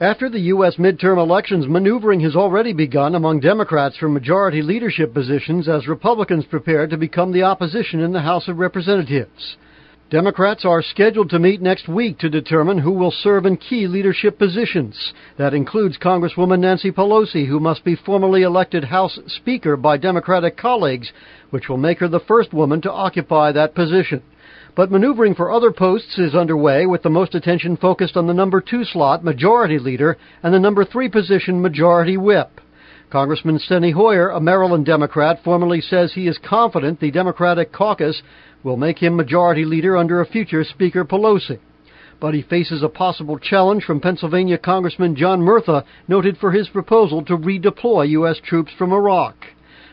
After the U.S. midterm elections, maneuvering has already begun among Democrats for majority leadership positions as Republicans prepare to become the opposition in the House of Representatives. Democrats are scheduled to meet next week to determine who will serve in key leadership positions. That includes Congresswoman Nancy Pelosi, who must be formally elected House Speaker by Democratic colleagues, which will make her the first woman to occupy that position. But maneuvering for other posts is underway with the most attention focused on the number two slot, Majority Leader, and the number three position, Majority Whip. Congressman Steny Hoyer, a Maryland Democrat, formally says he is confident the Democratic caucus will make him Majority Leader under a future Speaker Pelosi. But he faces a possible challenge from Pennsylvania Congressman John Murtha, noted for his proposal to redeploy U.S. troops from Iraq.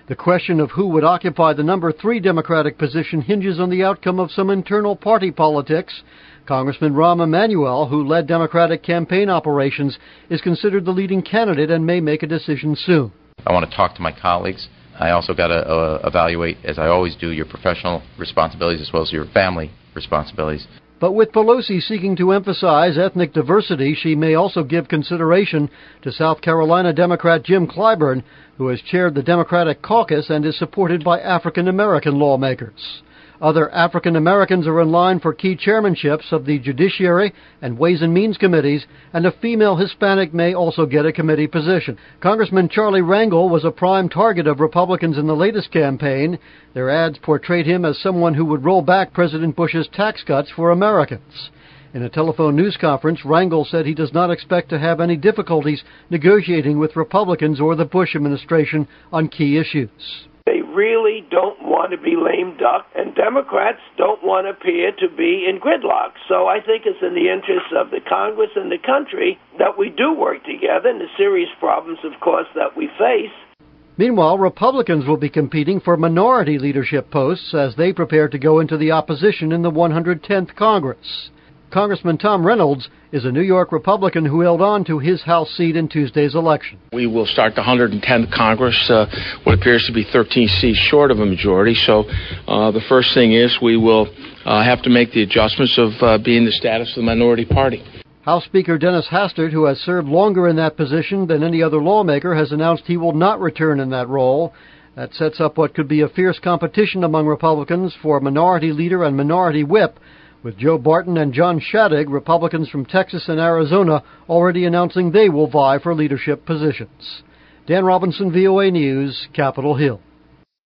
The question of who would occupy the number three Democratic position hinges on the outcome of some internal party politics. Congressman Rahm Emanuel, who led Democratic campaign operations, is considered the leading candidate and may make a decision soon. I want to talk to my colleagues. I also got to uh, evaluate, as I always do, your professional responsibilities as well as your family responsibilities. But with Pelosi seeking to emphasize ethnic diversity, she may also give consideration to South Carolina Democrat Jim Clyburn, who has chaired the Democratic caucus and is supported by African American lawmakers. Other African Americans are in line for key chairmanships of the Judiciary and Ways and Means committees, and a female Hispanic may also get a committee position. Congressman Charlie Rangel was a prime target of Republicans in the latest campaign. Their ads portrayed him as someone who would roll back President Bush's tax cuts for Americans. In a telephone news conference, Rangel said he does not expect to have any difficulties negotiating with Republicans or the Bush administration on key issues. Really don't want to be lame duck, and Democrats don't want to appear to be in gridlock. So I think it's in the interest of the Congress and the country that we do work together in the serious problems, of course, that we face. Meanwhile, Republicans will be competing for minority leadership posts as they prepare to go into the opposition in the 110th Congress. Congressman Tom Reynolds is a New York Republican who held on to his House seat in Tuesday's election. We will start the 110th Congress, uh, what appears to be 13 seats short of a majority. So uh, the first thing is we will uh, have to make the adjustments of uh, being the status of the minority party. House Speaker Dennis Hastert, who has served longer in that position than any other lawmaker, has announced he will not return in that role. That sets up what could be a fierce competition among Republicans for minority leader and minority whip with Joe Barton and John Shadegg, Republicans from Texas and Arizona, already announcing they will vie for leadership positions. Dan Robinson, VOA News, Capitol Hill.